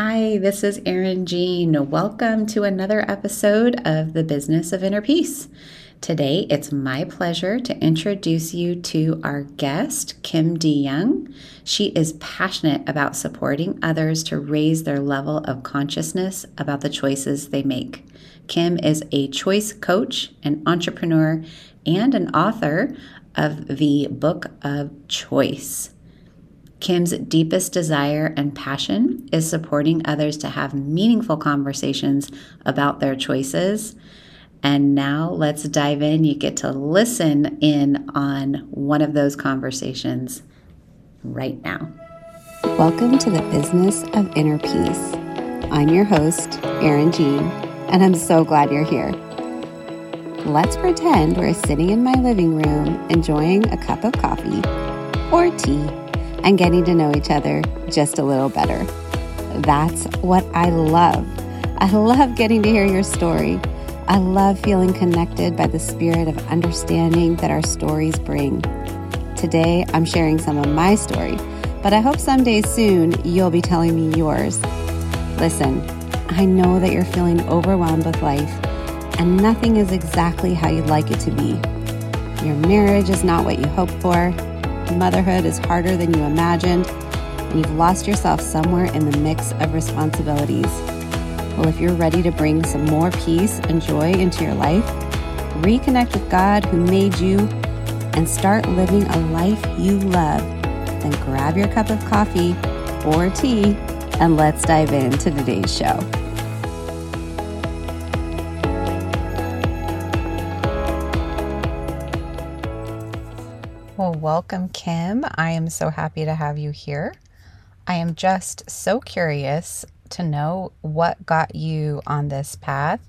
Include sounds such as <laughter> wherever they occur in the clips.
Hi, this is Erin Jean. Welcome to another episode of The Business of Inner Peace. Today, it's my pleasure to introduce you to our guest, Kim DeYoung. She is passionate about supporting others to raise their level of consciousness about the choices they make. Kim is a choice coach, an entrepreneur, and an author of the Book of Choice. Kim's deepest desire and passion is supporting others to have meaningful conversations about their choices. And now let's dive in. You get to listen in on one of those conversations right now. Welcome to the Business of Inner Peace. I'm your host, Erin Jean, and I'm so glad you're here. Let's pretend we're sitting in my living room enjoying a cup of coffee or tea and getting to know each other just a little better. That's what I love. I love getting to hear your story. I love feeling connected by the spirit of understanding that our stories bring. Today, I'm sharing some of my story, but I hope someday soon you'll be telling me yours. Listen, I know that you're feeling overwhelmed with life, and nothing is exactly how you'd like it to be. Your marriage is not what you hoped for motherhood is harder than you imagined, and you've lost yourself somewhere in the mix of responsibilities. Well, if you're ready to bring some more peace and joy into your life, reconnect with God who made you, and start living a life you love, then grab your cup of coffee or tea and let's dive into today's show. Welcome, Kim. I am so happy to have you here. I am just so curious to know what got you on this path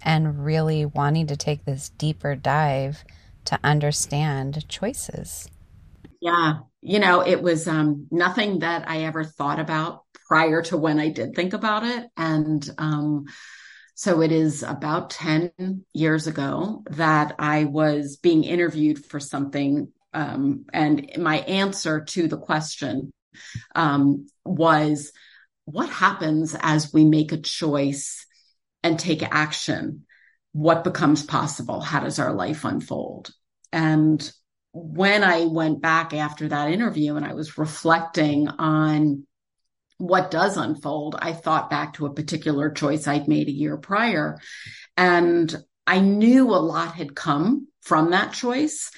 and really wanting to take this deeper dive to understand choices. Yeah, you know, it was um, nothing that I ever thought about prior to when I did think about it. And um, so it is about 10 years ago that I was being interviewed for something um, and my answer to the question um, was what happens as we make a choice and take action? What becomes possible? How does our life unfold? And when I went back after that interview and I was reflecting on what does unfold, I thought back to a particular choice I'd made a year prior. And I knew a lot had come from that choice.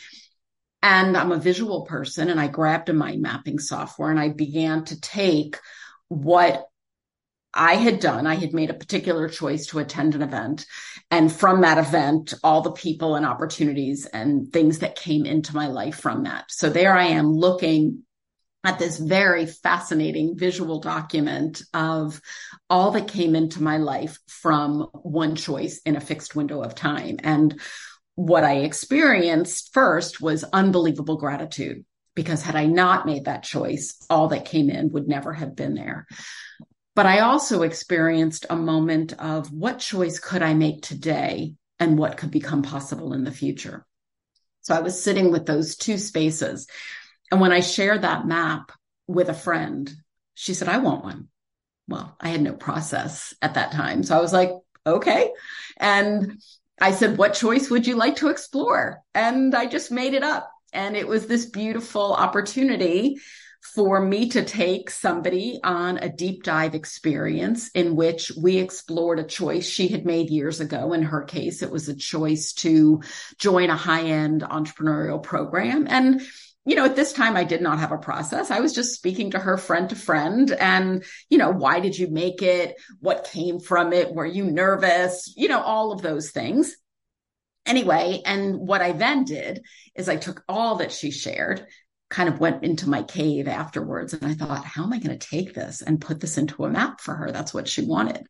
And I'm a visual person and I grabbed a mind mapping software and I began to take what I had done. I had made a particular choice to attend an event. And from that event, all the people and opportunities and things that came into my life from that. So there I am looking at this very fascinating visual document of all that came into my life from one choice in a fixed window of time. And what I experienced first was unbelievable gratitude because had I not made that choice, all that came in would never have been there. But I also experienced a moment of what choice could I make today and what could become possible in the future. So I was sitting with those two spaces. And when I shared that map with a friend, she said, I want one. Well, I had no process at that time. So I was like, okay. And I said, What choice would you like to explore? And I just made it up. And it was this beautiful opportunity for me to take somebody on a deep dive experience in which we explored a choice she had made years ago. In her case, it was a choice to join a high end entrepreneurial program. And you know, at this time, I did not have a process. I was just speaking to her friend to friend. And, you know, why did you make it? What came from it? Were you nervous? You know, all of those things. Anyway, and what I then did is I took all that she shared, kind of went into my cave afterwards. And I thought, how am I going to take this and put this into a map for her? That's what she wanted.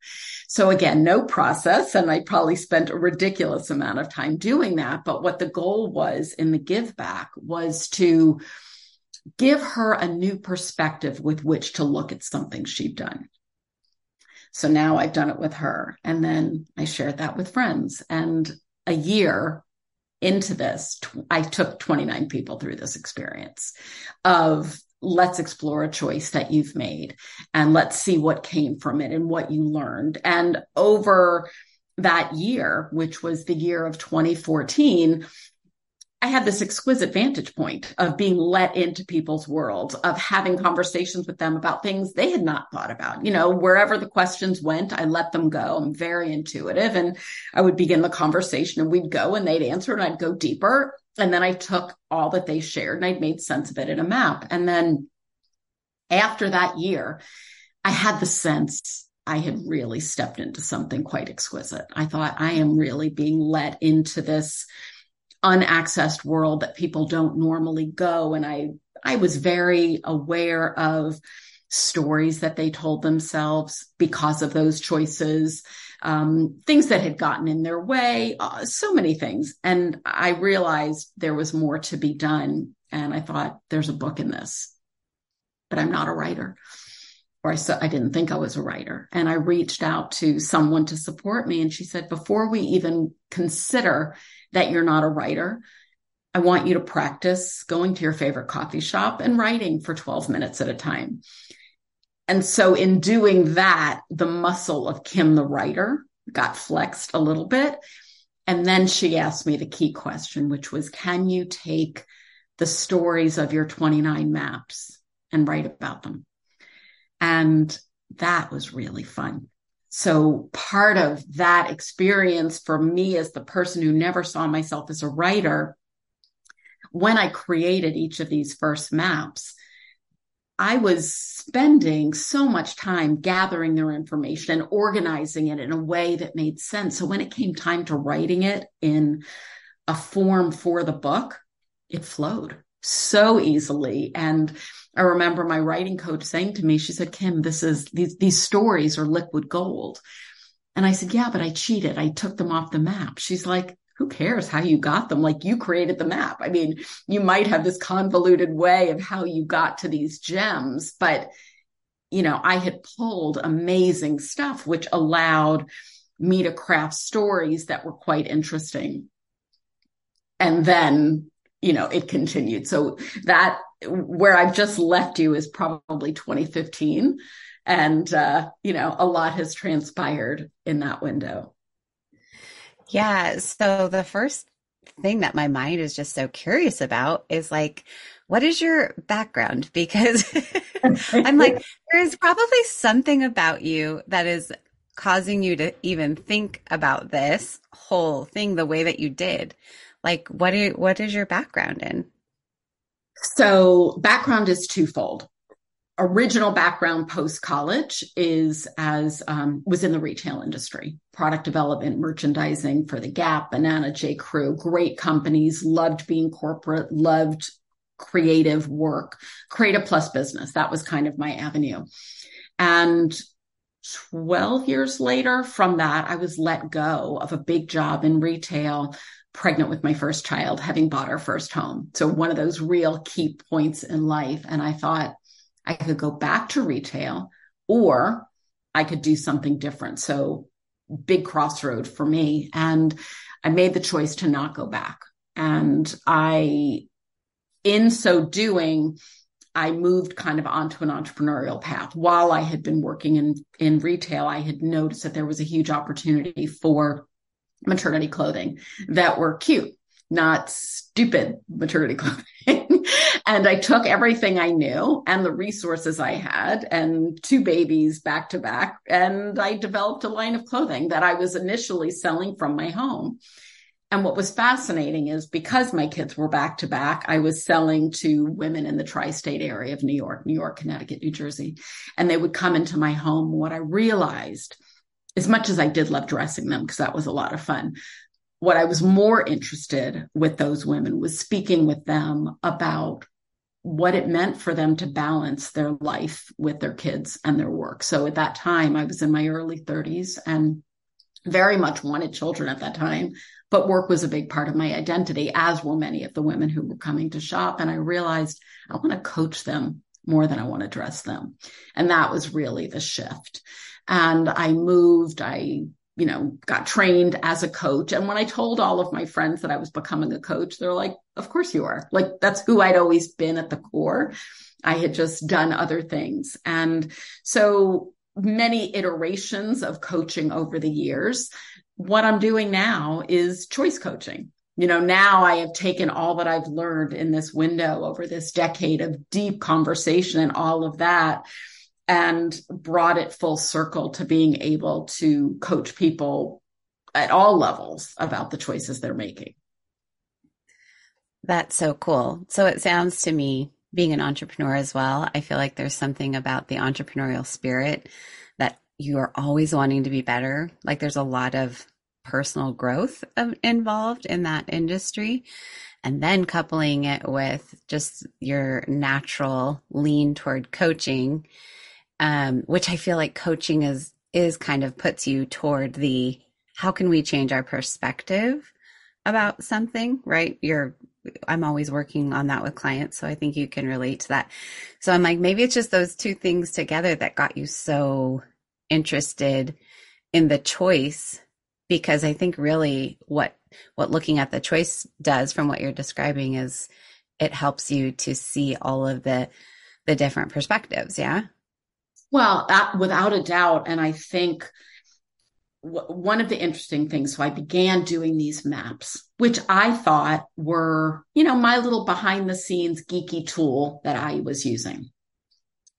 So again, no process. And I probably spent a ridiculous amount of time doing that. But what the goal was in the give back was to give her a new perspective with which to look at something she'd done. So now I've done it with her. And then I shared that with friends. And a year into this, I took 29 people through this experience of let's explore a choice that you've made and let's see what came from it and what you learned. And over that year, which was the year of 2014, I had this exquisite vantage point of being let into people's worlds, of having conversations with them about things they had not thought about. You know, wherever the questions went, I let them go. I'm very intuitive and I would begin the conversation and we'd go and they'd answer and I'd go deeper. And then I took all that they shared and I'd made sense of it in a map. And then after that year, I had the sense I had really stepped into something quite exquisite. I thought I am really being let into this unaccessed world that people don't normally go. And I, I was very aware of stories that they told themselves because of those choices, um, things that had gotten in their way, uh, so many things. And I realized there was more to be done. And I thought, there's a book in this, but I'm not a writer. Or I, I didn't think I was a writer. And I reached out to someone to support me. And she said, before we even consider that you're not a writer. I want you to practice going to your favorite coffee shop and writing for 12 minutes at a time. And so in doing that, the muscle of Kim, the writer, got flexed a little bit. And then she asked me the key question, which was, can you take the stories of your 29 maps and write about them? And that was really fun so part of that experience for me as the person who never saw myself as a writer, when I created each of these first maps, I was spending so much time gathering their information and organizing it in a way that made sense. So when it came time to writing it in a form for the book, it flowed so easily. And I remember my writing coach saying to me, she said, Kim, this is these, these stories are liquid gold. And I said, yeah, but I cheated. I took them off the map. She's like, who cares how you got them? Like you created the map. I mean, you might have this convoluted way of how you got to these gems, but you know, I had pulled amazing stuff, which allowed me to craft stories that were quite interesting. And then, you know, it continued. So that where I've just left you is probably 2015. And, uh, you know, a lot has transpired in that window. Yeah. So the first thing that my mind is just so curious about is like, what is your background? Because <laughs> I'm like, there's probably something about you that is causing you to even think about this whole thing the way that you did. Like, what, do, what is your background in? So, background is twofold. Original background post college is as um, was in the retail industry, product development, merchandising for the Gap, Banana, J. Crew, great companies. Loved being corporate, loved creative work, creative plus business. That was kind of my avenue. And 12 years later from that, I was let go of a big job in retail pregnant with my first child, having bought our first home. So one of those real key points in life. And I thought I could go back to retail or I could do something different. So big crossroad for me. And I made the choice to not go back. And I, in so doing, I moved kind of onto an entrepreneurial path. While I had been working in, in retail, I had noticed that there was a huge opportunity for maternity clothing that were cute, not stupid maternity <laughs> clothing. and I took everything I knew and the resources I had and two babies back to back. And I developed a line of clothing that I was initially selling from my home. And what was fascinating is because my kids were back to back, I was selling to women in the tri state area of New York, New York, Connecticut, New Jersey. And they would come into my home. What I realized as much as I did love dressing them because that was a lot of fun, what I was more interested with those women was speaking with them about what it meant for them to balance their life with their kids and their work. So at that time, I was in my early 30s and very much wanted children at that time, but work was a big part of my identity, as were many of the women who were coming to shop. And I realized I want to coach them more than I want to dress them. And that was really the shift and I moved. I, you know, got trained as a coach. And when I told all of my friends that I was becoming a coach, they're like, of course you are. Like that's who I'd always been at the core. I had just done other things. And so many iterations of coaching over the years. What I'm doing now is choice coaching. You know, now I have taken all that I've learned in this window over this decade of deep conversation and all of that and brought it full circle to being able to coach people at all levels about the choices they're making. That's so cool. So it sounds to me, being an entrepreneur as well, I feel like there's something about the entrepreneurial spirit that you are always wanting to be better. Like there's a lot of personal growth involved in that industry. And then coupling it with just your natural lean toward coaching, um, which I feel like coaching is is kind of puts you toward the how can we change our perspective about something, right? You're I'm always working on that with clients. So I think you can relate to that. So I'm like, maybe it's just those two things together that got you so interested in the choice because I think really what what looking at the choice does from what you're describing is it helps you to see all of the the different perspectives, yeah? Well, without a doubt and I think one of the interesting things, so I began doing these maps, which I thought were, you know, my little behind the scenes geeky tool that I was using.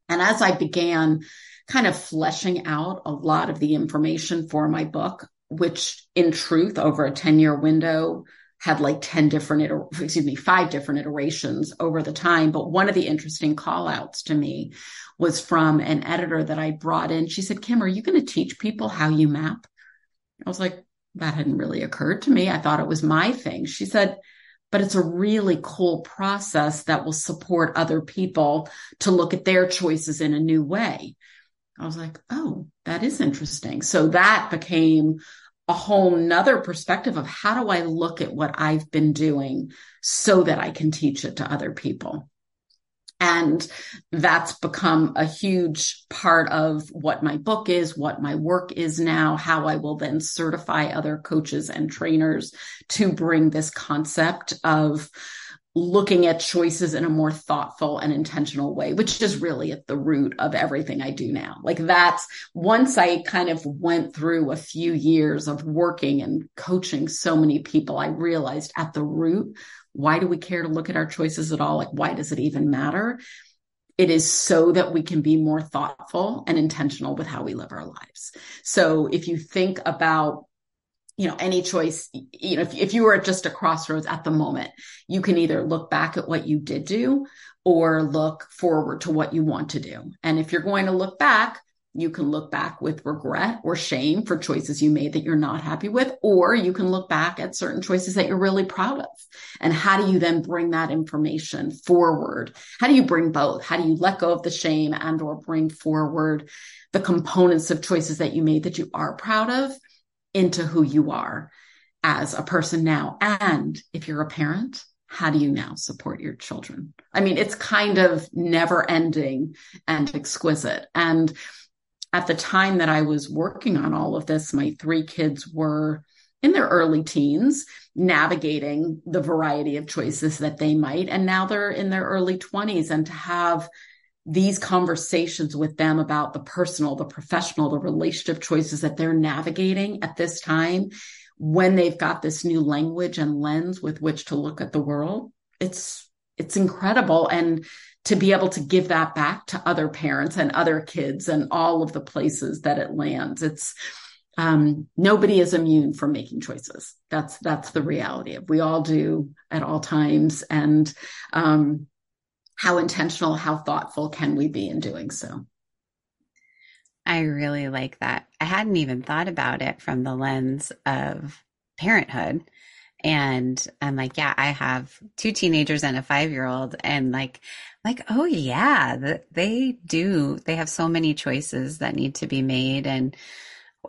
And as I began kind of fleshing out a lot of the information for my book, which in truth, over a 10 year window, had like 10 different, excuse me, five different iterations over the time. But one of the interesting call outs to me was from an editor that I brought in. She said, Kim, are you going to teach people how you map? I was like, that hadn't really occurred to me. I thought it was my thing. She said, but it's a really cool process that will support other people to look at their choices in a new way. I was like, oh, that is interesting. So that became a whole nother perspective of how do I look at what I've been doing so that I can teach it to other people. And that's become a huge part of what my book is, what my work is now, how I will then certify other coaches and trainers to bring this concept of looking at choices in a more thoughtful and intentional way, which is really at the root of everything I do now. Like that's once I kind of went through a few years of working and coaching so many people, I realized at the root, why do we care to look at our choices at all? Like, why does it even matter? It is so that we can be more thoughtful and intentional with how we live our lives. So if you think about you know any choice you know if, if you were at just a crossroads at the moment you can either look back at what you did do or look forward to what you want to do and if you're going to look back you can look back with regret or shame for choices you made that you're not happy with, or you can look back at certain choices that you're really proud of. And how do you then bring that information forward? How do you bring both? How do you let go of the shame and or bring forward the components of choices that you made that you are proud of into who you are as a person now? And if you're a parent, how do you now support your children? I mean, it's kind of never ending and exquisite. And at the time that I was working on all of this, my three kids were in their early teens, navigating the variety of choices that they might. And now they're in their early 20s. And to have these conversations with them about the personal, the professional, the relationship choices that they're navigating at this time, when they've got this new language and lens with which to look at the world, it's it's incredible. And to be able to give that back to other parents and other kids and all of the places that it lands. It's um, nobody is immune from making choices. That's that's the reality of we all do at all times. And um, how intentional, how thoughtful can we be in doing so? I really like that. I hadn't even thought about it from the lens of parenthood. And I'm like, yeah, I have two teenagers and a five year old. And like, like, oh yeah, they do. They have so many choices that need to be made. And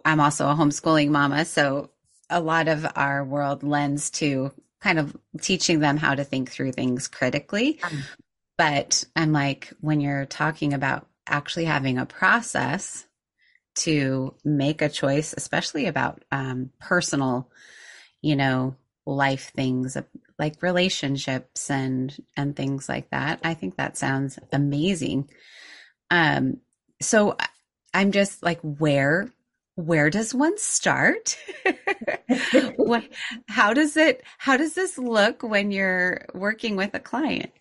I'm also a homeschooling mama. So a lot of our world lends to kind of teaching them how to think through things critically. Um, but I'm like, when you're talking about actually having a process to make a choice, especially about um, personal, you know, life things, like relationships and and things like that. I think that sounds amazing. Um so I'm just like where where does one start? <laughs> what how does it how does this look when you're working with a client?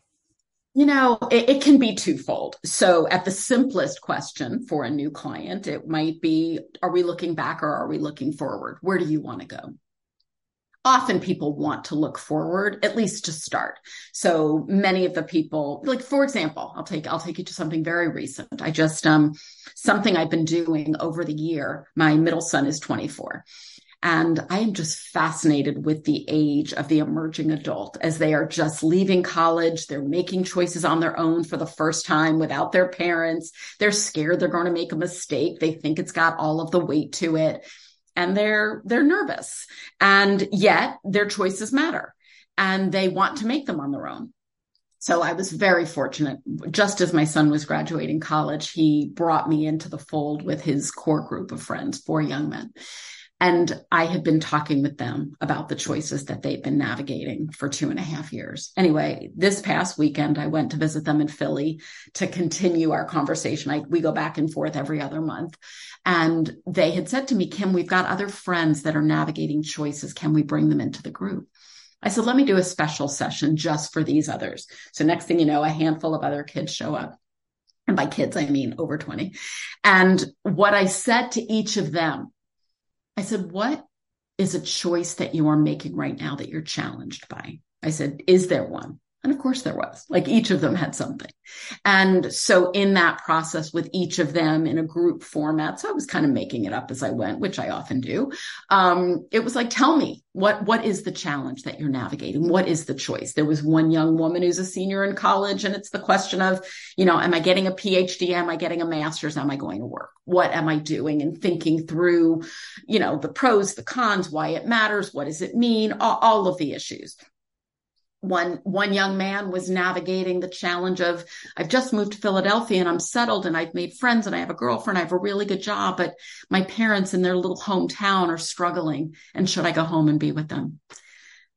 You know, it, it, can be twofold. So, at the simplest question for a new client, it might be Are we looking back or are we looking forward? Where do you want to go? Often people want to look forward, at least to start. So many of the people, like for example, I'll take I'll take you to something very recent. I just um something I've been doing over the year. My middle son is 24 and I am just fascinated with the age of the emerging adult as they are just leaving college. They're making choices on their own for the first time without their parents. They're scared they're going to make a mistake. They think it's got all of the weight to it and they're, they're nervous and yet their choices matter and they want to make them on their own. So I was very fortunate. Just as my son was graduating college, he brought me into the fold with his core group of friends, four young men. And I had been talking with them about the choices that they've been navigating for two and a half years. Anyway, this past weekend, I went to visit them in Philly to continue our conversation. I, we go back and forth every other month. And they had said to me, Kim, we've got other friends that are navigating choices. Can we bring them into the group? I said, let me do a special session just for these others. So next thing you know, a handful of other kids show up. And by kids, I mean over 20. And what I said to each of them I said, What is a choice that you are making right now that you're challenged by? I said, Is there one? And of course there was, like each of them had something. And so in that process with each of them in a group format, so I was kind of making it up as I went, which I often do. Um, it was like, tell me what, what is the challenge that you're navigating? What is the choice? There was one young woman who's a senior in college and it's the question of, you know, am I getting a PhD? Am I getting a master's? Am I going to work? What am I doing? And thinking through, you know, the pros, the cons, why it matters. What does it mean? all, all of the issues one one young man was navigating the challenge of I've just moved to Philadelphia and I'm settled and I've made friends and I have a girlfriend I have a really good job but my parents in their little hometown are struggling and should I go home and be with them?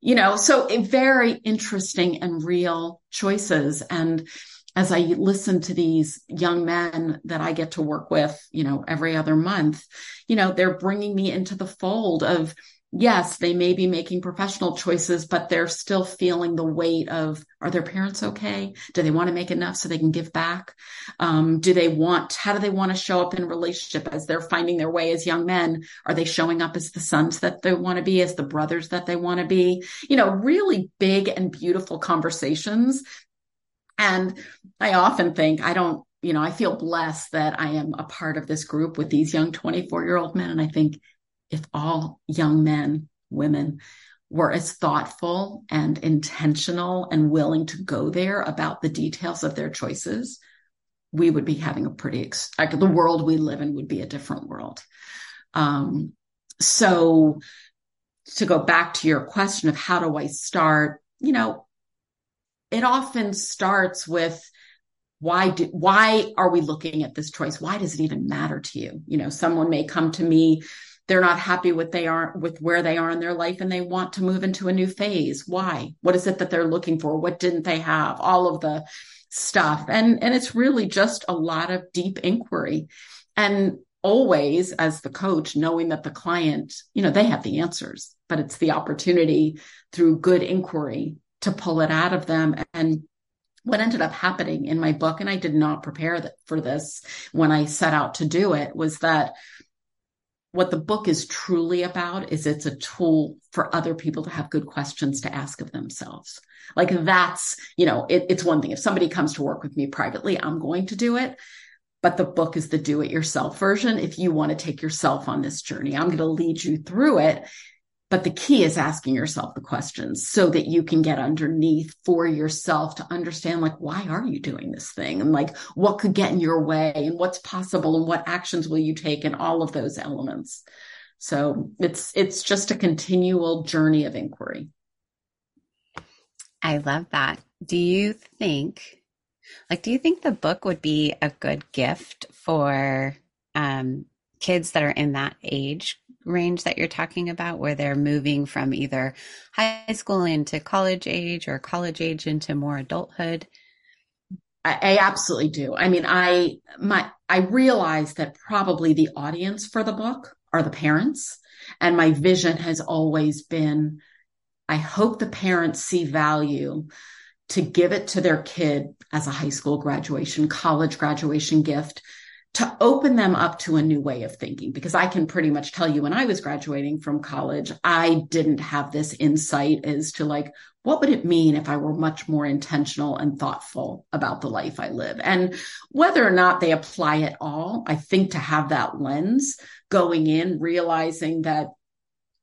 You know so very interesting and real choices. And as I listen to these young men that I get to work with you know every other month you know they're bringing me into the fold of yes, they may be making professional choices, but they're still feeling the weight of are their parents okay? Do they want to make enough so they can give back? Um, do they want, how do they want to show up in relationship as they're finding their way as young men? Are they showing up as the sons that they want to be, as the brothers that they want to be? You know, really big and beautiful conversations. And I often think, I don't, you know, I feel blessed that I am a part of this group with these young 24 year old men. And I think if all young men, women were as thoughtful and intentional and willing to go there about the details of their choices, we would be having a pretty, like the world we live in would be a different world. Um, so to go back to your question of how do I start, you know, it often starts with why do, why are we looking at this choice? Why does it even matter to you? You know, someone may come to me they're not happy with they are with where they are in their life and they want to move into a new phase. Why? What is it that they're looking for? What didn't they have? All of the stuff. And and it's really just a lot of deep inquiry. And always as the coach knowing that the client you know they have the answers but it's the opportunity through good inquiry to pull it out of them. And what ended up happening in my book and i did not prepare for this when i set out to do it was that what the book is truly about is it's a tool for other people to have good questions to ask of themselves. Like that's, you know, it, it's one thing. If somebody comes to work with me privately, I'm going to do it. But the book is the do it yourself version. If you want to take yourself on this journey, I'm going to lead you through it but the key is asking yourself the questions so that you can get underneath for yourself to understand, like, why are you doing this thing? And like, what could get in your way and what's possible and what actions will you take and all of those elements. So it's, it's just a continual journey of inquiry. I love that. Do you think, like, do you think the book would be a good gift for, um, kids that are in that age range that you're talking about, where they're moving from either high school into college age or college age into more adulthood? I, I absolutely do. I mean, I my I realize that probably the audience for the book are the parents, and my vision has always been, I hope the parents see value to give it to their kid as a high school graduation, college graduation gift to open them up to a new way of thinking. Because I can pretty much tell you when I was graduating from college, I didn't have this insight as to like, what would it mean if I were much more intentional and thoughtful about the life I live? And whether or not they apply it all, I think to have that lens going in, realizing that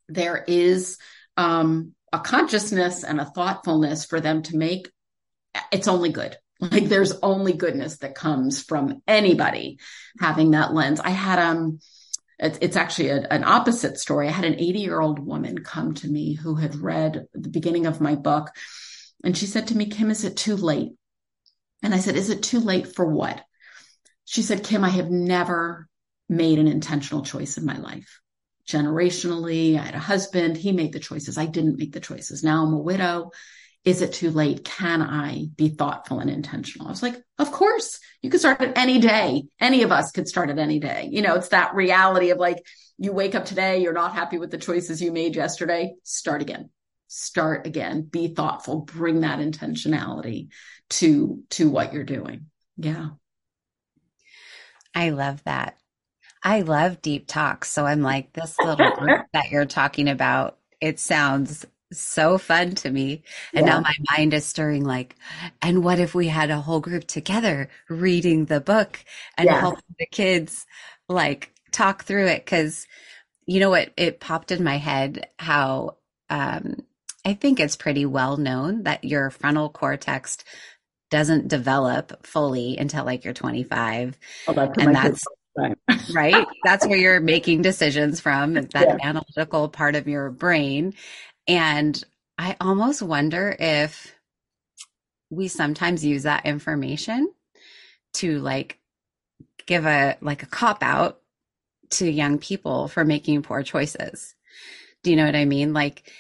there is um, a consciousness and a thoughtfulness for them to make, it's only good. Like there's only goodness that comes from anybody having that lens. I had um it's, it's actually a, an opposite story. I had an 80 year old woman come to me who had read the beginning of my book. And she said to me, Kim, is it too late? And I said, Is it too late for what? She said, Kim, I have never made an intentional choice in my life. Generationally, I had a husband. He made the choices. I didn't make the choices. Now I'm a widow is it too late? Can I be thoughtful and intentional? I was like, of course, you could start at any day. Any of us could start at any day. You know, it's that reality of like, you wake up today, you're not happy with the choices you made yesterday, start again. Start again. Be thoughtful. Bring that intentionality to to what you're doing. Yeah. I love that. I love deep talks. So I'm like, this little group <laughs> that you're talking about, it sounds so fun to me. And yeah. now my mind is stirring like, and what if we had a whole group together reading the book and yeah. helping the kids like talk through it? Cause you know what? It popped in my head how, um, I think it's pretty well known that your frontal cortex doesn't develop fully until like you're 25. Oh, that's and that's right. That's where you're making decisions from, that <laughs> yeah. analytical part of your brain. And I almost wonder if we sometimes use that information to like give a like a cop out to young people for making poor choices. Do you know what I mean? Like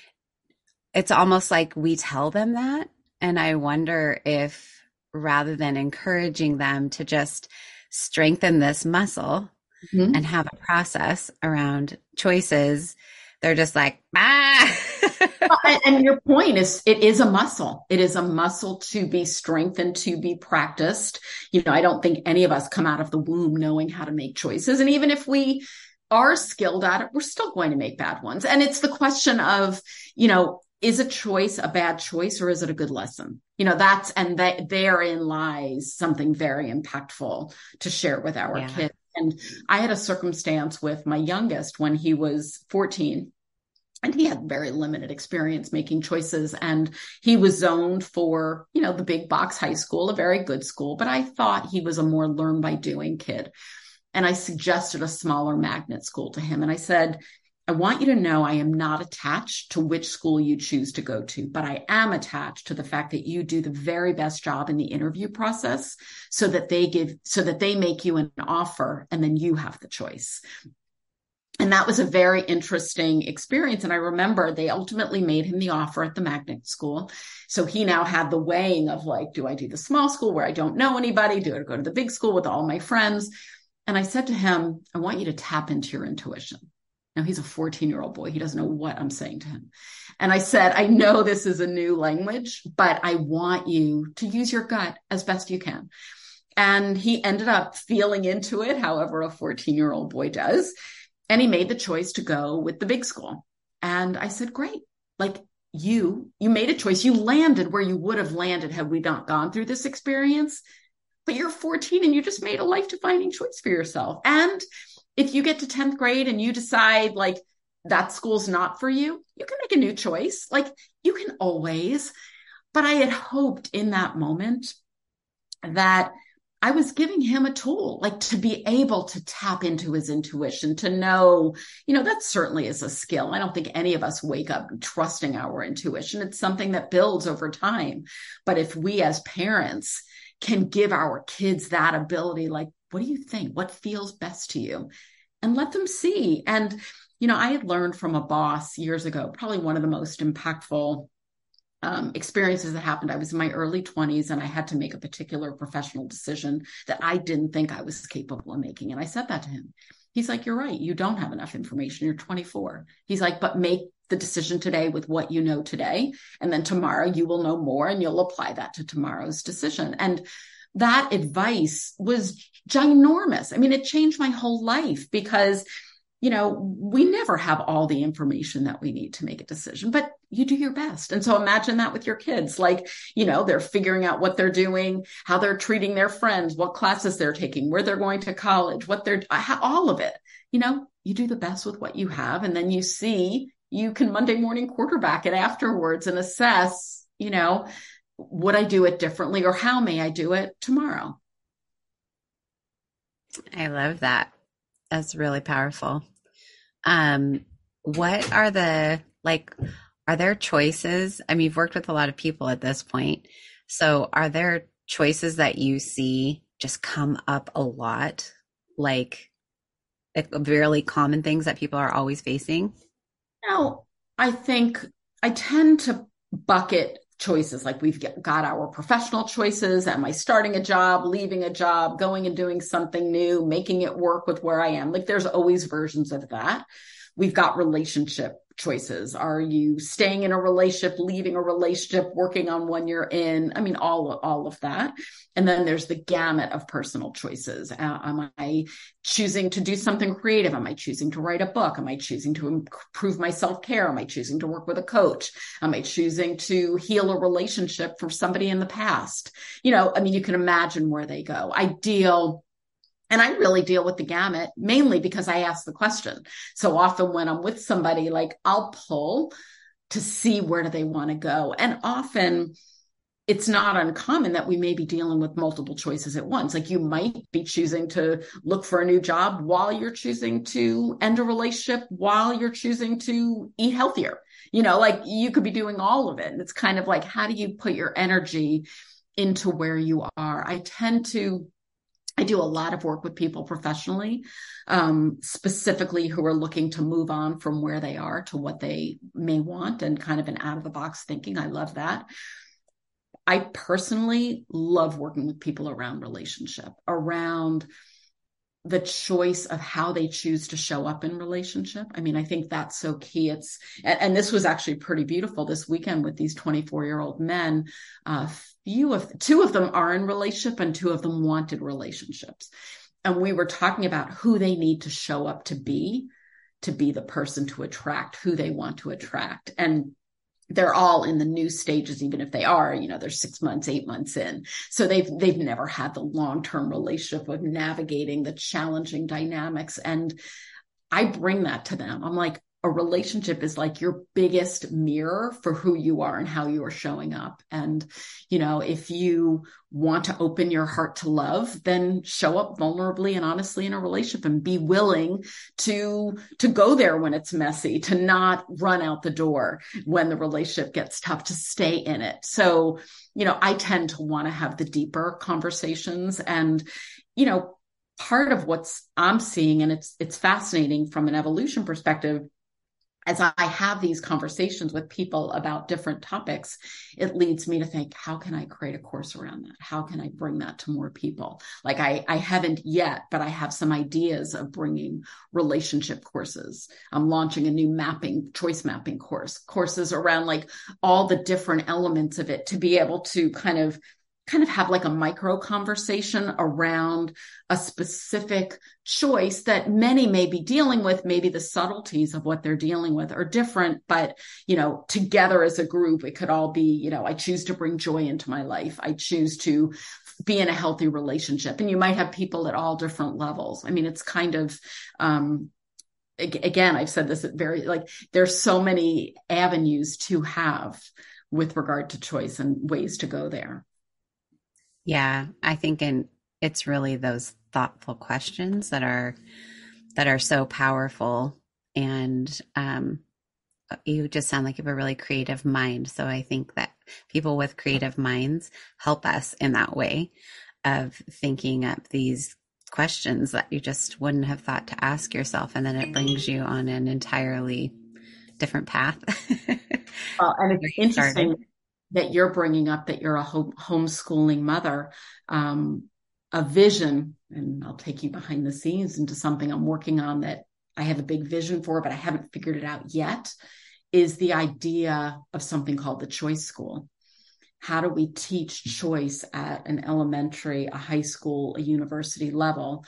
it's almost like we tell them that and I wonder if rather than encouraging them to just strengthen this muscle mm-hmm. and have a process around choices, they're just like, ah. <laughs> and, and your point is, it is a muscle. It is a muscle to be strengthened, to be practiced. You know, I don't think any of us come out of the womb knowing how to make choices. And even if we are skilled at it, we're still going to make bad ones. And it's the question of, you know, is a choice a bad choice or is it a good lesson? You know, that's, and that therein lies something very impactful to share with our yeah. kids. And I had a circumstance with my youngest when he was 14 and he had very limited experience making choices and he was zoned for you know the big box high school a very good school but i thought he was a more learn by doing kid. And i suggested a smaller magnet school to him and i said i want you to know i am not attached to which school you choose to go to but i am attached to the fact that you do the very best job in the interview process so that they give so that they make you an offer and then you have the choice and that was a very interesting experience. And I remember they ultimately made him the offer at the magnet school. So he now had the weighing of like, do I do the small school where I don't know anybody? Do I go to the big school with all my friends? And I said to him, I want you to tap into your intuition. Now he's a 14 year old boy. He doesn't know what I'm saying to him. And I said, I know this is a new language, but I want you to use your gut as best you can. And he ended up feeling into it, however a 14 year old boy does and he made the choice to go with the big school. And I said, great. Like you, you made a choice. You landed where you would have landed had we not gone through this experience. But you're 14 and you just made a life defining choice for yourself. And if you get to 10th grade and you decide like that school's not for you, you can make a new choice. Like you can always. But I had hoped in that moment that I was giving him a tool, like to be able to tap into his intuition, to know, you know, that certainly is a skill. I don't think any of us wake up trusting our intuition. It's something that builds over time. But if we as parents can give our kids that ability, like, what do you think? What feels best to you? and let them see. And, you know, I had learned from a boss years ago, probably one of the most impactful um, experiences that happened. I was in my early 20s and I had to make a particular professional decision that I didn't think I was capable of making. And I said that to him. He's like, You're right. You don't have enough information. You're 24. He's like, But make the decision today with what you know today. And then tomorrow you will know more and you'll apply that to tomorrow's decision. And that advice was ginormous. I mean, it changed my whole life because you know, we never have all the information that we need to make a decision, but you do your best. And so imagine that with your kids. Like, you know, they're figuring out what they're doing, how they're treating their friends, what classes they're taking, where they're going to college, what they're, all of it. You know, you do the best with what you have. And then you see, you can Monday morning quarterback it afterwards and assess, you know, would I do it differently or how may I do it tomorrow? I love that. That's really powerful. Um, what are the like? Are there choices? I mean, you've worked with a lot of people at this point, so are there choices that you see just come up a lot, like really common things that people are always facing? No, I think I tend to bucket choices. Like we've got our professional choices. Am i starting a job leaving a job going and doing something new making it work with where i am? Like there's always versions of that. We've got relationship choices. Are you staying in a relationship, leaving a relationship, working on one you're in? I mean, all, all of that. And then there's the gamut of personal choices. Uh, am I choosing to do something creative? Am I choosing to write a book? Am I choosing to improve my self care? Am I choosing to work with a coach? Am I choosing to heal a relationship from somebody in the past? You know, I mean, you can imagine where they go. I deal and I really deal with the gamut mainly because I ask the question. So often when I'm with somebody, like I'll pull to see where do they want to go. And often it's not uncommon that we may be dealing with multiple choices at once. Like you might be choosing to look for a new job while you're choosing to end a relationship, while you're choosing to eat healthier. You know, like you could be doing all of it. And it's kind of like, how do you put your energy into where you are? I tend to I do a lot of work with people professionally, um, specifically who are looking to move on from where they are to what they may want and kind of an out of the box thinking. I love that. I personally love working with people around relationship, around the choice of how they choose to show up in relationship. I mean, I think that's so key. It's, and, and this was actually pretty beautiful this weekend with these 24 year old men, uh, few of two of them are in relationship and two of them wanted relationships and we were talking about who they need to show up to be to be the person to attract who they want to attract and they're all in the new stages even if they are you know they're 6 months 8 months in so they've they've never had the long-term relationship of navigating the challenging dynamics and I bring that to them. I'm like, a relationship is like your biggest mirror for who you are and how you are showing up. And, you know, if you want to open your heart to love, then show up vulnerably and honestly in a relationship and be willing to, to go there when it's messy, to not run out the door when the relationship gets tough, to stay in it. So, you know, I tend to want to have the deeper conversations and, you know, part of what's I'm seeing, and it's it's fascinating from an evolution perspective, as I have these conversations with people about different topics, it leads me to think, how can I create a course around that? How can I bring that to more people? Like I, I haven't yet, but I have some ideas of bringing relationship courses. I'm launching a new mapping, choice mapping course, courses around like all the different elements of it to be able to kind of kind of have like a micro conversation around a specific choice that many may be dealing with. Maybe the subtleties of what they're dealing with are different but you know together as a group it could all be you know i choose to bring joy into my life. I choose to be in a healthy relationship. And you might have people at all different levels. I mean it's kind of um again i've said this at very like there's so many avenues to have with regard to choice and ways to go there yeah, I think and it's really those thoughtful questions that are that are so powerful and um you just sound like you have a really creative mind. So I think that people with creative minds help us in that way of thinking up these questions that you just wouldn't have thought to ask yourself. And then it brings you on an entirely different path. <laughs> well, and it's interesting started. That you're bringing up that you're a home, homeschooling mother. Um, a vision, and I'll take you behind the scenes into something I'm working on that I have a big vision for, but I haven't figured it out yet, is the idea of something called the choice school. How do we teach choice at an elementary, a high school, a university level?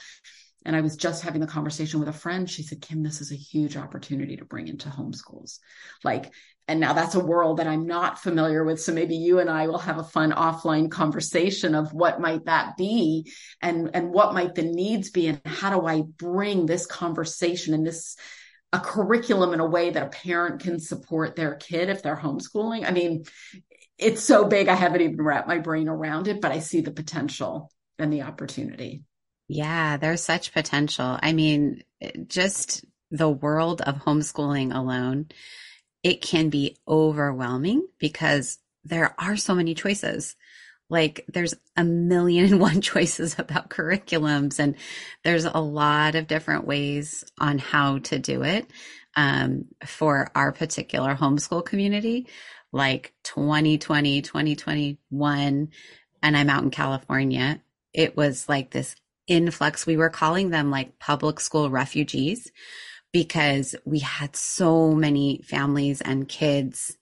And I was just having the conversation with a friend. She said, Kim, this is a huge opportunity to bring into homeschools. Like, and now that's a world that I'm not familiar with. So maybe you and I will have a fun offline conversation of what might that be and, and what might the needs be and how do I bring this conversation and this a curriculum in a way that a parent can support their kid if they're homeschooling. I mean, it's so big I haven't even wrapped my brain around it, but I see the potential and the opportunity. Yeah, there's such potential. I mean, just the world of homeschooling alone, it can be overwhelming because there are so many choices. Like there's a million and one <laughs> choices about curriculums, and there's a lot of different ways on how to do it um, for our particular homeschool community. Like 2020, 2021, and I'm out in California. It was like this influx. We were calling them like public school refugees because we had so many families and kids.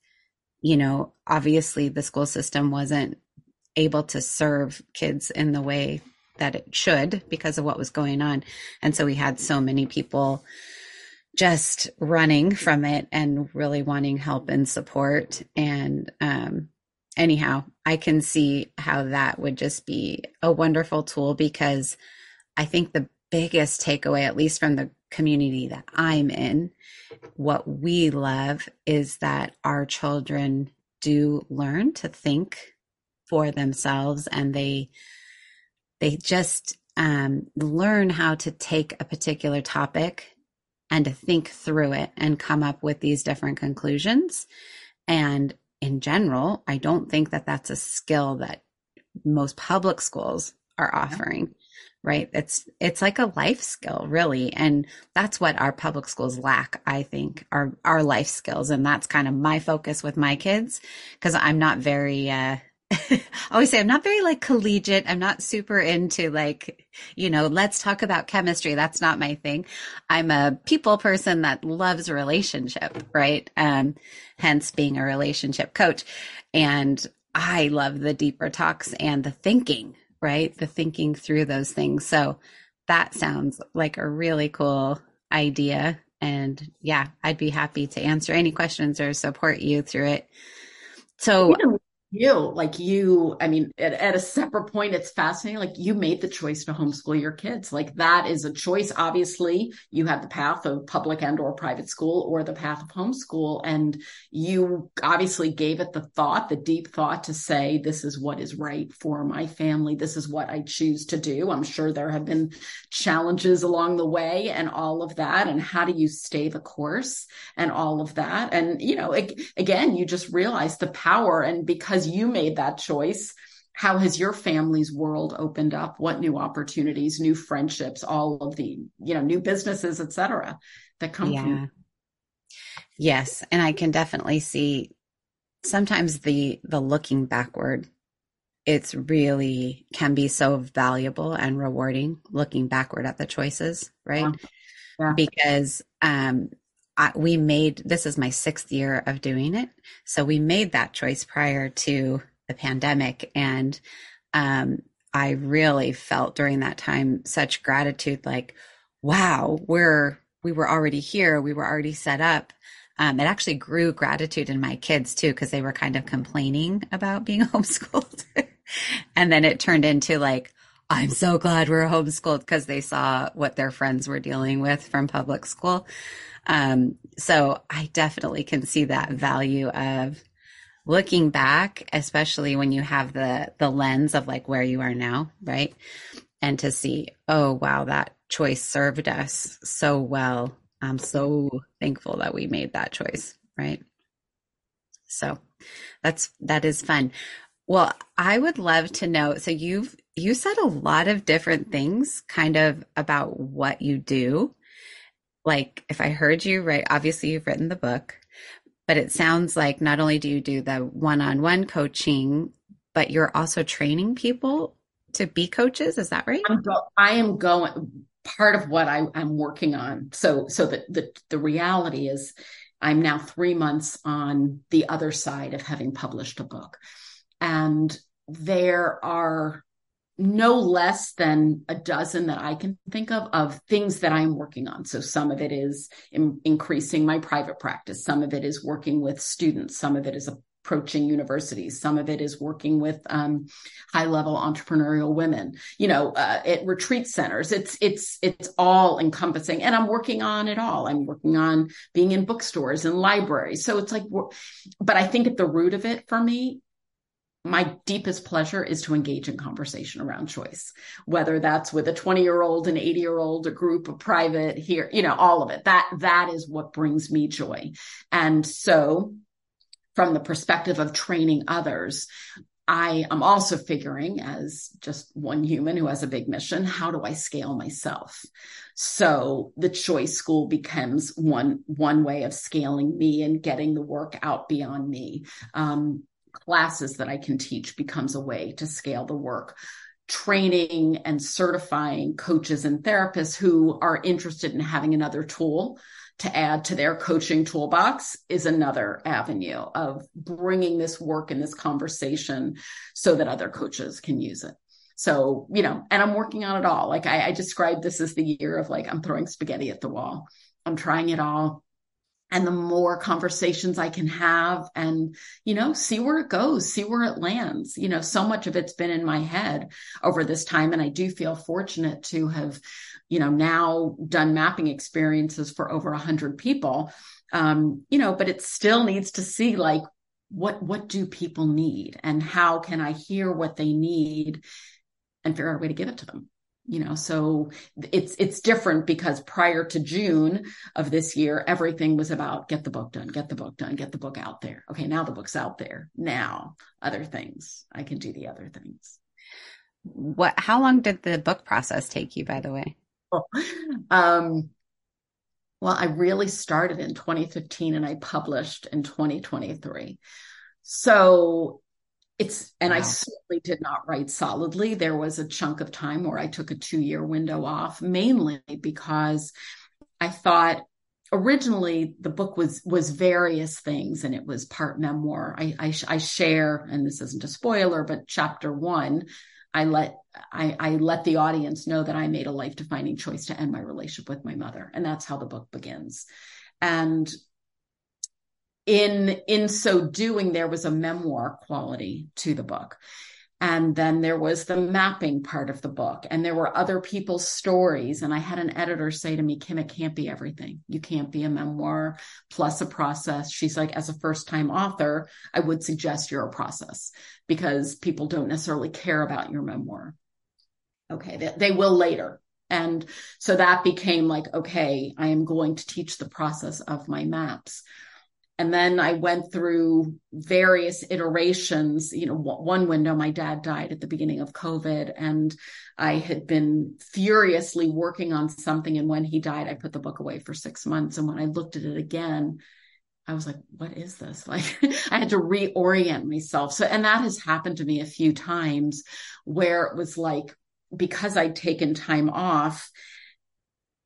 You know, obviously the school system wasn't able to serve kids in the way that it should because of what was going on. And so we had so many people just running from it and really wanting help and support. And um, anyhow, I can see how that would just be a wonderful tool because I think the biggest takeaway, at least from the community that I'm in, what we love is that our children do learn to think for themselves and they they just um, learn how to take a particular topic and to think through it and come up with these different conclusions. And in general i don't think that that's a skill that most public schools are offering right? It's it's like a life skill really. And that's what our public schools lack i think are our life skills. And that's kind of my focus with my kids because i'm not very uh <laughs> I always say I'm not very like collegiate. I'm not super into like, you know, let's talk about chemistry. That's not my thing. I'm a people person that loves relationship, right? Um, hence being a relationship coach. And I love the deeper talks and the thinking, right? The thinking through those things. So that sounds like a really cool idea. And yeah, I'd be happy to answer any questions or support you through it. So, you like you i mean at, at, a separate point it's fascinating like you made the choice to homeschool your kids. Like that is a choice. Obviously you have the path of public and or private school or the path of homeschool and you obviously gave it the thought the deep thought to say this is what is right for my family. This is what i choose to do. I'm sure there have been challenges along the way and all of that and how do you stay the course and all of that? And you know it, again you just realize the power and because because you made that choice how has your family's world opened up what new opportunities new friendships all of the you know new businesses etc that come yeah. from yes and i can definitely see sometimes the the looking backward it's really can be so valuable and rewarding looking backward at the choices right yeah. Yeah. because um I, we made this is my sixth year of doing it. So we made that choice prior to the pandemic. And um, I really felt during that time such gratitude like, wow, we're, we were already here. We were already set up. Um, it actually grew gratitude in my kids too, because they were kind of complaining about being <laughs> homeschooled. and then it turned into like, I'm so glad we're homeschooled because they saw what their friends were dealing with from public school. Um, so I definitely can see that value of looking back, especially when you have the the lens of like where you are now, right? And to see, oh wow, that choice served us so well. I'm so thankful that we made that choice, right? So that's that is fun. Well, I would love to know. So you've you said a lot of different things kind of about what you do. Like, if I heard you right, obviously you've written the book, but it sounds like not only do you do the one on one coaching, but you're also training people to be coaches. Is that right? I'm go- I am going part of what I, am working on. So, so the, the, the reality is I'm now three months on the other side of having published a book. And there are no less than a dozen that I can think of of things that I'm working on. So some of it is in, increasing my private practice. Some of it is working with students. Some of it is approaching universities. Some of it is working with um, high level entrepreneurial women, you know, uh, at retreat centers. It's, it's, it's all encompassing and I'm working on it all. I'm working on being in bookstores and libraries. So it's like, but I think at the root of it for me my deepest pleasure is to engage in conversation around choice, whether that's with a 20 year old, an 80 year old, a group, a private here, you know, all of it. That, that is what brings me joy. And so from the perspective of training others, I am also figuring as just one human who has a big mission, how do I scale myself? So the choice school becomes one, one way of scaling me and getting the work out beyond me. Um, classes that I can teach becomes a way to scale the work. Training and certifying coaches and therapists who are interested in having another tool to add to their coaching toolbox is another avenue of bringing this work and this conversation so that other coaches can use it. So, you know, and I'm working on it all. Like I, I described this as the year of like, I'm throwing spaghetti at the wall. I'm trying it all and the more conversations I can have and, you know, see where it goes, see where it lands. You know, so much of it's been in my head over this time. And I do feel fortunate to have, you know, now done mapping experiences for over a hundred people. Um, you know, but it still needs to see like, what, what do people need and how can I hear what they need and figure out a way to give it to them? You know so it's it's different because prior to june of this year everything was about get the book done get the book done get the book out there. Okay now the book's out there. Now other things i can do the other things. What how long did the book process take you by the way? <laughs> Um well i really started in 2015 and i published in 2023 so it's and wow. i certainly did not write solidly there was a chunk of time where i took a two year window off mainly because i thought originally the book was was various things and it was part memoir i i, I share and this isn't a spoiler but chapter one I let I, I, let the audience know that I made a life defining choice to end my relationship with my mother, and that's how the book begins. And in in so doing there was a memoir quality to the book. And then there was the mapping part of the book. And there were other people's stories. And i had an editor say to me kim it can't be everything. You can't be a memoir plus a process. She's like as a first time author i would suggest you're a process because people don't necessarily care about your memoir. Okay they, they will later. And so that became like okay i am going to teach the process of my maps and then I went through various iterations. You know, one window, my dad died at the beginning of COVID, and I had been furiously working on something. And when he died, I put the book away for six months. And when I looked at it again, I was like, what is this? <laughs> Like, I had to reorient myself. So, and that has happened to me a few times where it was like, because I'd taken time off,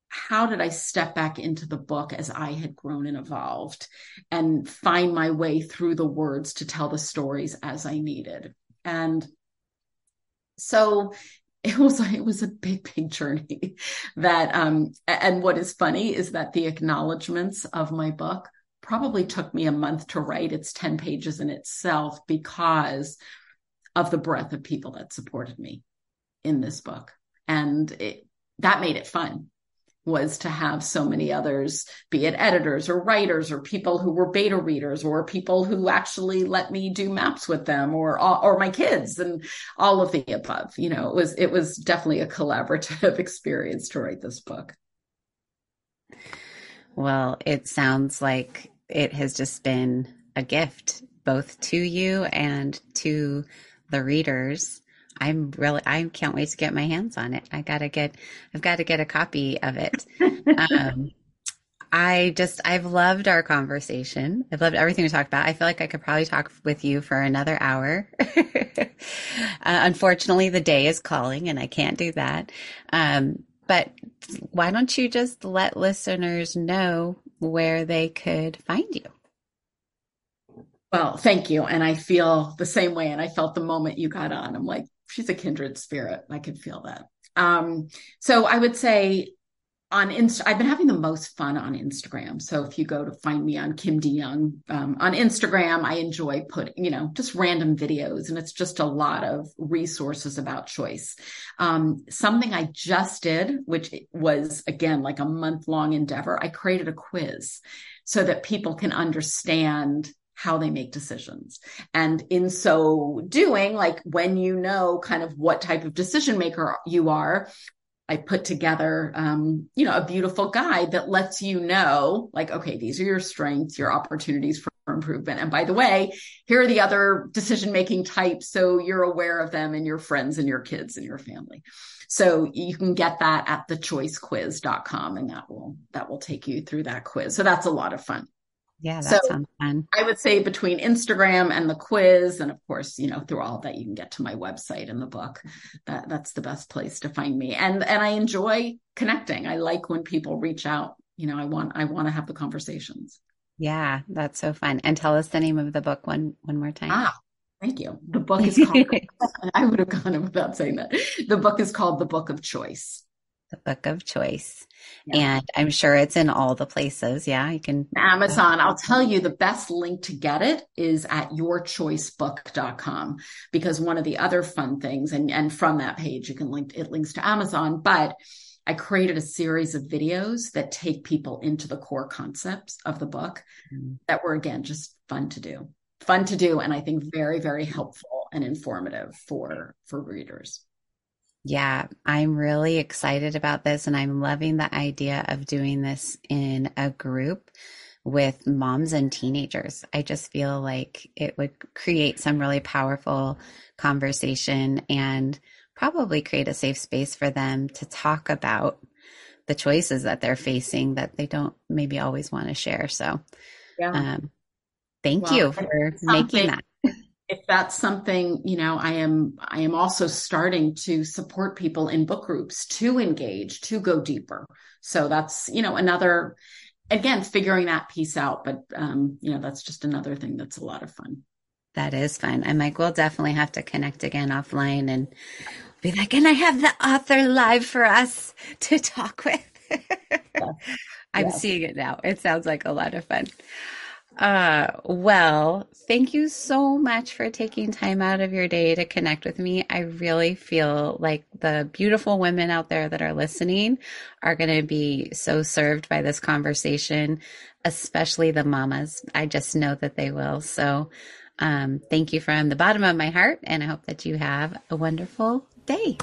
how did I step back into the book as I had grown and evolved and find my way through the words to tell the stories as I needed? And so it was it was a big big journey <laughs> that um and what is funny is that the acknowledgments of my book probably took me a month to write. It's 10 pages in itself because of the breadth of people that supported me in this book. And it, that made it fun was to have so many others, be it editors or writers or people who were beta readers or people who actually let me do maps with them or or my kids and all of the above. You know, it was it was definitely a collaborative <laughs> experience to write this book. Well, it sounds like it has just been a gift both to you and to the readers. I'm really, I can't wait to get my hands on it. I gotta get, I've got to get a copy of it. <laughs> um, I just, I've loved our conversation. I've loved everything we talked about. I feel like I could probably talk with you for another hour. <laughs> uh, unfortunately, the day is calling and I can't do that. Um, but why don't you just let listeners know where they could find you? Well, thank you. And I feel the same way. And I felt the moment you got on. I'm like, she's a kindred spirit. I could feel that. Um, so I would say on Insta, I've been having the most fun on Instagram. So if you go to find me on Kim DeYoung um, on Instagram, I enjoy putting, you know, just random videos, and it's just a lot of resources about choice. Um, something I just did, which was again like a month long endeavor, I created a quiz so that people can understand how they make decisions. And in so doing, like when you know kind of what type of decision maker you are, I put together, um, you know, a beautiful guide that lets you know, like, okay, these are your strengths, your opportunities for improvement. And by the way, here are the other decision making types. So you're aware of them and your friends and your kids and your family. So you can get that at thechoicequiz.com and that will, that will take you through that quiz. So that's a lot of fun. Yeah, that so sounds fun. I would say between Instagram and the quiz, and of course, you know, through all that, you can get to my website and the book. That that's the best place to find me. And and I enjoy connecting. I like when people reach out. You know, I want I want to have the conversations. Yeah, that's so fun. And tell us the name of the book one one more time. Ah, thank you. The book is called. <laughs> <laughs> I would have gone without saying that. The book is called The Book of Choice. The Book of Choice. Yeah. And I'm sure it's in all the places. Yeah, you can. Amazon. I'll tell you the best link to get it is at yourchoicebook.com because one of the other fun things, and, and from that page, you can link, it links to Amazon, but I created a series of videos that take people into the core concepts of the book mm-hmm. that were, again, just fun to do. Fun to do. And I think very, very helpful and informative for, for readers. Yeah, I'm really excited about this and I'm loving the idea of doing this in a group with moms and teenagers. I just feel like it would create some really powerful conversation and probably create a safe space for them to talk about the choices that they're facing that they don't maybe always want to share. So, yeah. Um, thank well, you for making that if that's something you know i am i am also starting to support people in book groups to engage to go deeper. So that's you know another again figuring that piece out but um you know that's just another thing that's a lot of fun. That is fun. I'm like we'll definitely have to connect again offline and be like and i have the author live for us to talk with? <laughs> Yeah. i'm yeah. seeing it now. It sounds like a lot of fun uh, well, thank you so much for taking time out of your day to connect with me. I really feel like the beautiful women out there that are listening are going to be so served by this conversation, especially the mamas. I just know that they will. So, um, thank you from the bottom of my heart, and I hope that you have a wonderful day.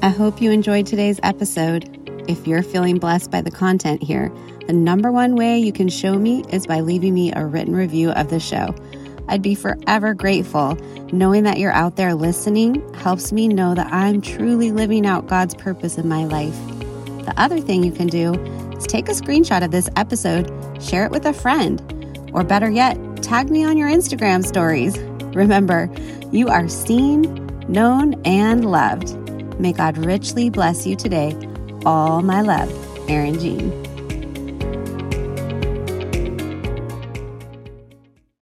I hope you enjoyed today's episode. If you're feeling blessed by the content here, the number one way you can show me is by leaving me a written review of the show. I'd be forever grateful. Knowing that you're out there listening helps me know that I'm truly living out God's purpose in my life. The other thing you can do is take a screenshot of this episode, share it with a friend, or better yet, tag me on your Instagram stories. Remember, you are seen, known, and loved. May God richly bless you today. All my love, Erin Jean.